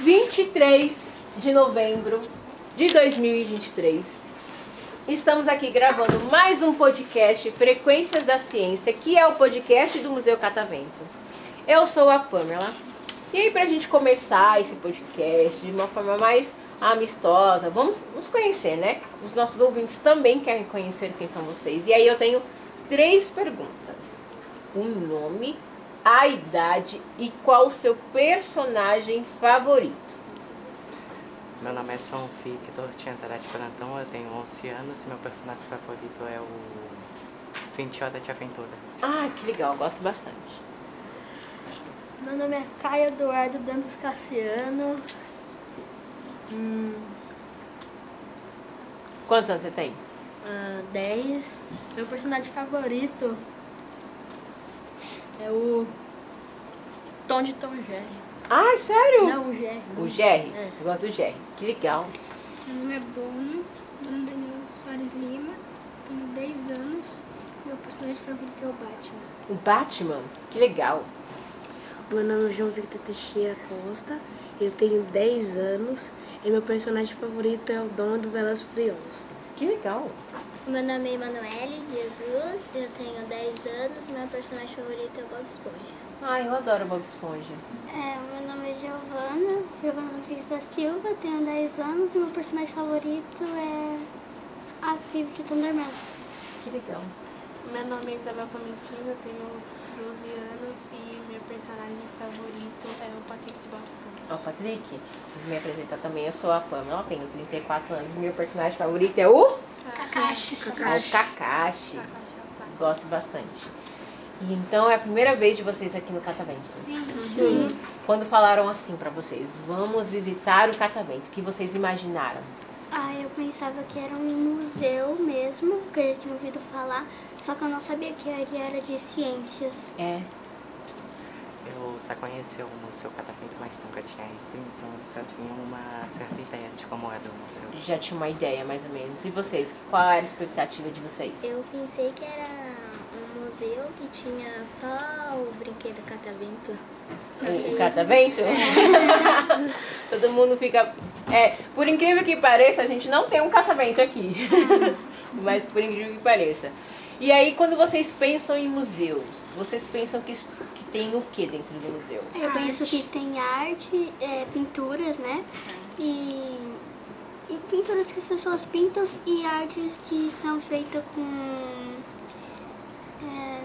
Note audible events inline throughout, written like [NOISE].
Vinte e três de novembro de 2023. Estamos aqui gravando mais um podcast Frequências da Ciência, que é o podcast do Museu Catavento. Eu sou a Pamela. E aí, pra gente começar esse podcast de uma forma mais amistosa, vamos nos conhecer, né? Os nossos ouvintes também querem conhecer quem são vocês. E aí eu tenho três perguntas. O nome, a idade e qual o seu personagem favorito. Meu nome é João Victor Tiantarati Plantão, eu tenho 11 anos e meu personagem favorito é o 20 Horas de Aventura. Ah, que legal, gosto bastante. Meu nome é Caio Eduardo Dantas Cassiano. Hum, Quantos anos você tem? ah, 10. Meu personagem favorito é o Tom de Tom Jerry. Ah, sério? Não, o Jerry. O Jerry? É. Você gosta do Jerry? Que legal. Meu nome é Bruno, Bruno Daniel Soares Lima, tenho 10 anos, meu personagem favorito é o Batman. O Batman? Que legal. Meu nome é João Victor Teixeira Costa, eu tenho 10 anos e meu personagem favorito é o Dom do Velas Friosos. Que legal. Meu nome é Emanuele Jesus, eu tenho 10 anos, meu personagem favorito é o Bob Esponja. Ai, eu adoro Bob Esponja. É, meu nome é Giovana, Giovana Cris da Silva, tenho 10 anos e meu personagem favorito é a Phoebe de Thundermans. Que legal. Meu nome é Isabel Clementino, eu tenho 12 anos e meu personagem favorito é o Patrick de Bob Esponja. Ó, Patrick, vou me apresentar também. Eu sou a Pamela, tenho 34 anos e meu personagem favorito é o... Kakashi. É o Kakashi. Gosto bastante. E então é a primeira vez de vocês aqui no Catavento. Sim. Sim. Quando falaram assim pra vocês, vamos visitar o Catavento, o que vocês imaginaram? Ah, eu pensava que era um museu mesmo, que eu já tinha ouvido falar, só que eu não sabia que ele era de ciências. É, Eu só conheci o Museu Catavento, mas nunca tinha ido, então eu só tinha uma certa ideia de como era o museu. já tinha uma ideia mais ou menos. E vocês, qual era a expectativa de vocês? Eu pensei que era um museu que tinha só o brinquedo catavento. O que- catavento? [LAUGHS] Todo mundo fica. É, por incrível que pareça, a gente não tem um catavento aqui. [LAUGHS] Mas por incrível que pareça. E aí, quando vocês pensam em museus, vocês pensam que, que tem o que dentro do museu? Eu penso que tem arte, é, pinturas, né? E, e pinturas que as pessoas pintam e artes que são feitas com. é,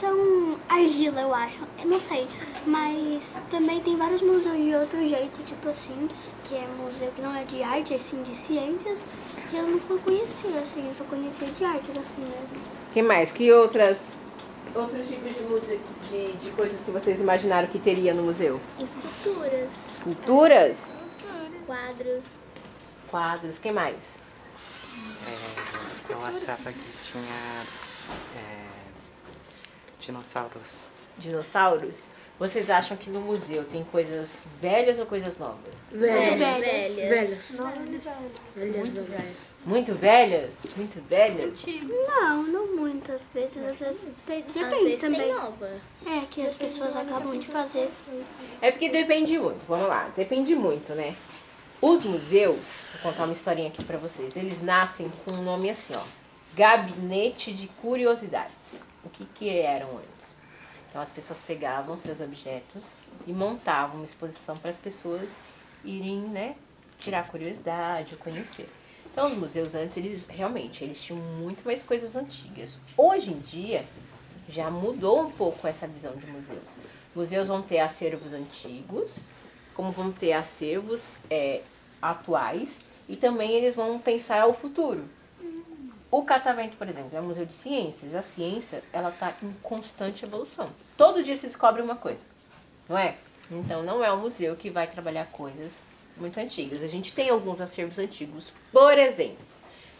são argila, eu acho. Eu não sei. Mas também tem vários museus de outro jeito, tipo assim, que é museu que não é de arte, é sim de ciências, que eu nunca conhecia, assim, eu só conhecia de artes assim mesmo. que mais? Que outras. Outros tipos de, muse... de, de coisas que vocês imaginaram que teria no museu? Esculturas, Esculturas? quadros. Quadros, que mais? É, eu achava que tinha é, dinossauros. Dinossauros? Vocês acham que no museu tem coisas velhas ou coisas novas? Velhas. Velhas. Velhas. Velhas. Velhas, velhas. Muito velhas? Muito velhas? Não, não muitas vezes, às vezes tem- Às depende vezes também. tem nova. É, que as pessoas acabam de fazer. É porque depende muito, vamos lá, depende muito, né? Os museus, vou contar uma historinha aqui pra vocês, eles nascem com um nome assim, ó, Gabinete de Curiosidades. O que que eram antes? Então as pessoas pegavam seus objetos e montavam uma exposição para as pessoas irem, né, tirar curiosidade, conhecer. Então os museus antes, eles realmente, eles tinham muito mais coisas antigas. Hoje em dia, já mudou um pouco essa visão de museus. Museus vão ter acervos antigos, como vão ter acervos é, atuais, e também eles vão pensar o futuro. O catavento, por exemplo, é um museu de ciências. A ciência, ela está em constante evolução. Todo dia se descobre uma coisa, não é? Então, não é um museu que vai trabalhar coisas muito antigas. A gente tem alguns acervos antigos. Por exemplo,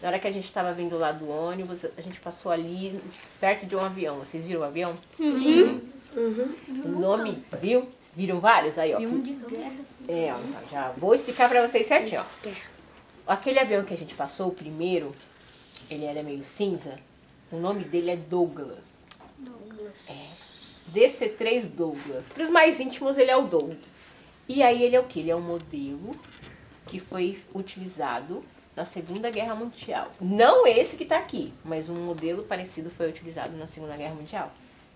na hora que a gente estava vindo lá do ônibus, a gente passou ali perto de um avião. Vocês viram o avião? Sim. O nome, viu? Viram vários aí, ó. E um de guerra. É, ó, já vou explicar pra vocês certinho, ó. Aquele avião que a gente passou, o primeiro, ele era meio cinza. O nome dele é Douglas. Douglas. DC-3 Douglas. Para os mais íntimos, ele é o Doug. E aí ele é o que? Ele é um modelo que foi utilizado na Segunda Guerra Mundial. Não esse que está aqui, mas um modelo parecido foi utilizado na Segunda Guerra Mundial.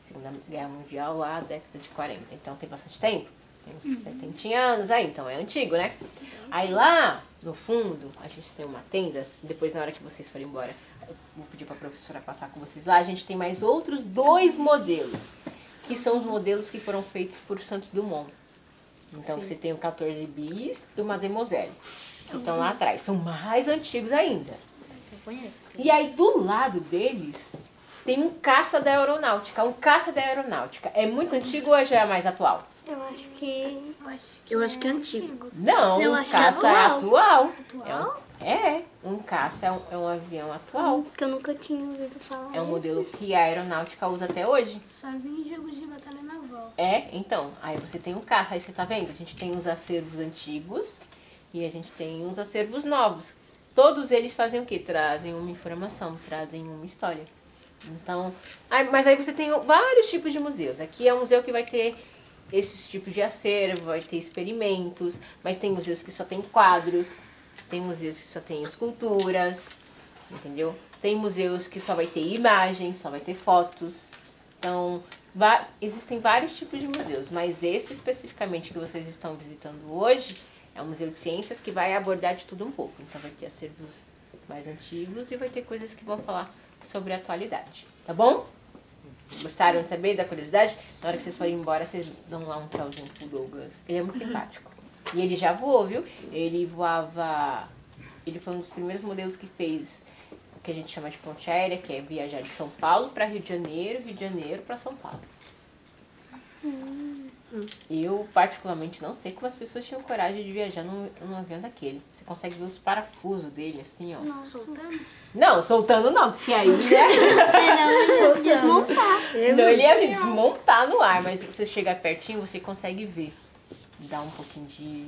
Segunda Guerra Mundial lá, década de 40. Então tem bastante tempo. Tem uns 70 anos aí, então é antigo, né? Aí lá no fundo, a gente tem uma tenda. Depois, na hora que vocês forem embora, eu vou pedir para a professora passar com vocês lá. A gente tem mais outros dois modelos, que são os modelos que foram feitos por Santos Dumont. Então você tem o 14 bis e o Mademoiselle, que estão lá atrás. São mais antigos ainda. Eu conheço. E aí do lado deles tem um caça da aeronáutica. Um caça da aeronáutica. É muito antigo ou já é mais atual? Eu acho que. Eu acho que é antigo. Não, Eu um acho que é caça é atual. Atual? É, um, é, um caça é um, é um avião atual. Porque eu nunca tinha ouvido falar. É um esse. modelo que a aeronáutica usa até hoje. Só vi em jogos de batalha naval. É, então, aí você tem um caça, aí você tá vendo? A gente tem os acervos antigos e a gente tem os acervos novos. Todos eles fazem o quê? Trazem uma informação, trazem uma história. Então, aí- mas aí você tem vários tipos de museus. Aqui é um museu que vai ter esses tipos de acervo, vai ter experimentos, mas tem museus que só tem quadros, tem museus que só tem esculturas, entendeu? Tem museus que só vai ter imagens, só vai ter fotos. Então, existem vários tipos de museus, mas esse especificamente que vocês estão visitando hoje é um museu de ciências que vai abordar de tudo um pouco. Então, vai ter acervos mais antigos e vai ter coisas que vão falar sobre a atualidade, tá bom? Gostaram de saber da curiosidade? Na hora que vocês forem embora, vocês dão lá um tchauzinho pro Douglas. Ele é muito simpático. E ele já voou, viu? Ele voava. Ele foi um dos primeiros modelos que fez o que a gente chama de ponte aérea, que é viajar de São Paulo para Rio de Janeiro, Rio de Janeiro para São Paulo. Eu, particularmente, não sei como as pessoas tinham coragem de viajar num, num avião daquele. Você consegue ver os parafusos dele, assim, ó. Nossa. Soltando? Não, soltando não, porque aí, né? [LAUGHS] [LAUGHS] Eu ia desmontar. Não, ele ia desmontar no ar, mas se você chegar pertinho, você consegue ver. Dá um pouquinho de.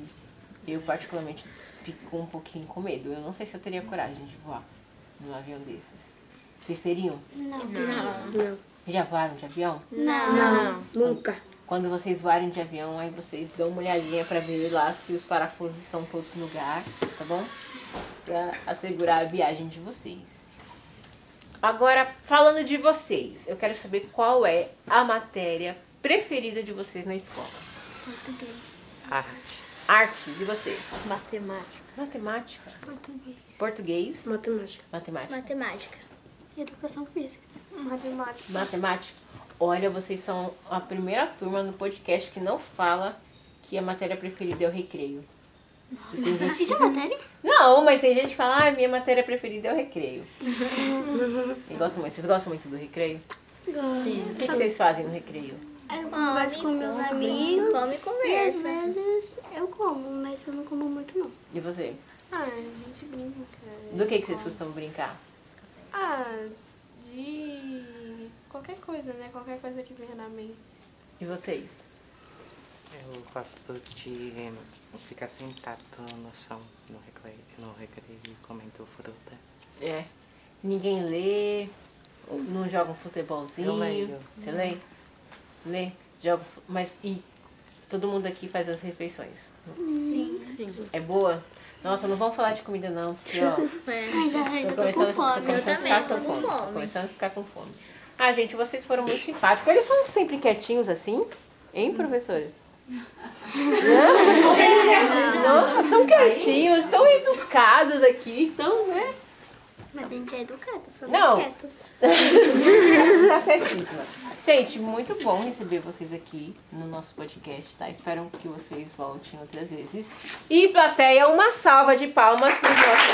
Eu, particularmente, fico um pouquinho com medo. Eu não sei se eu teria coragem de voar num avião desses. Vocês teriam? Não. Não. Já voaram de avião? Não. Não. Nunca. Quando vocês voarem de avião, aí vocês dão uma olhadinha pra ver lá se os parafusos estão todos no lugar, tá bom? Pra assegurar a viagem de vocês. Agora, falando de vocês, eu quero saber qual é a matéria preferida de vocês na escola. Artes. Artes, e você? Matemática. Matemática. Português. Português. Matemática. Matemática. Matemática. Educação física. Matemática. Matemática. Olha, vocês são a primeira turma no podcast que não fala que a matéria preferida é o recreio. Tem gente Isso é matéria? Não, mas tem gente que fala, ah, minha matéria preferida é o recreio. Eu gosto muito. Vocês gostam muito do recreio? O que, vocês fazem no recreio? Eu converso com meus amigos. Come e E às conversa. vezes eu como, mas eu não como muito não. E você? Ah, a gente brinca. Do que, que vocês costumam brincar? Ah, de qualquer coisa, né? Qualquer coisa que venha na mente. E vocês? Eu gosto de ficar sentado no chão no recreio, no recreio e comendo fruta. É. Ninguém lê, não joga um futebolzinho. Eu leio. Você lê? Lê? Joga, mas e todo mundo aqui faz as refeições? Sim. É boa? Nossa, não vamos falar de comida não, porque ó, [LAUGHS] É. Já, tô já tô começando, com fome. tô a também ficar tô com fome. Tô fome. começando a ficar com fome. Ah, gente, vocês foram muito simpáticos. Eles são sempre quietinhos assim, hein, professores? Nossa, tão quietinhos, tão educados aqui, tão, né? Mas a gente é educada, só Não. não quietos. [LAUGHS] tá certíssima. Gente, muito bom receber vocês aqui no nosso podcast, tá? Espero que vocês voltem outras vezes. E, plateia, uma salva de palmas para os nossos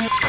participantes.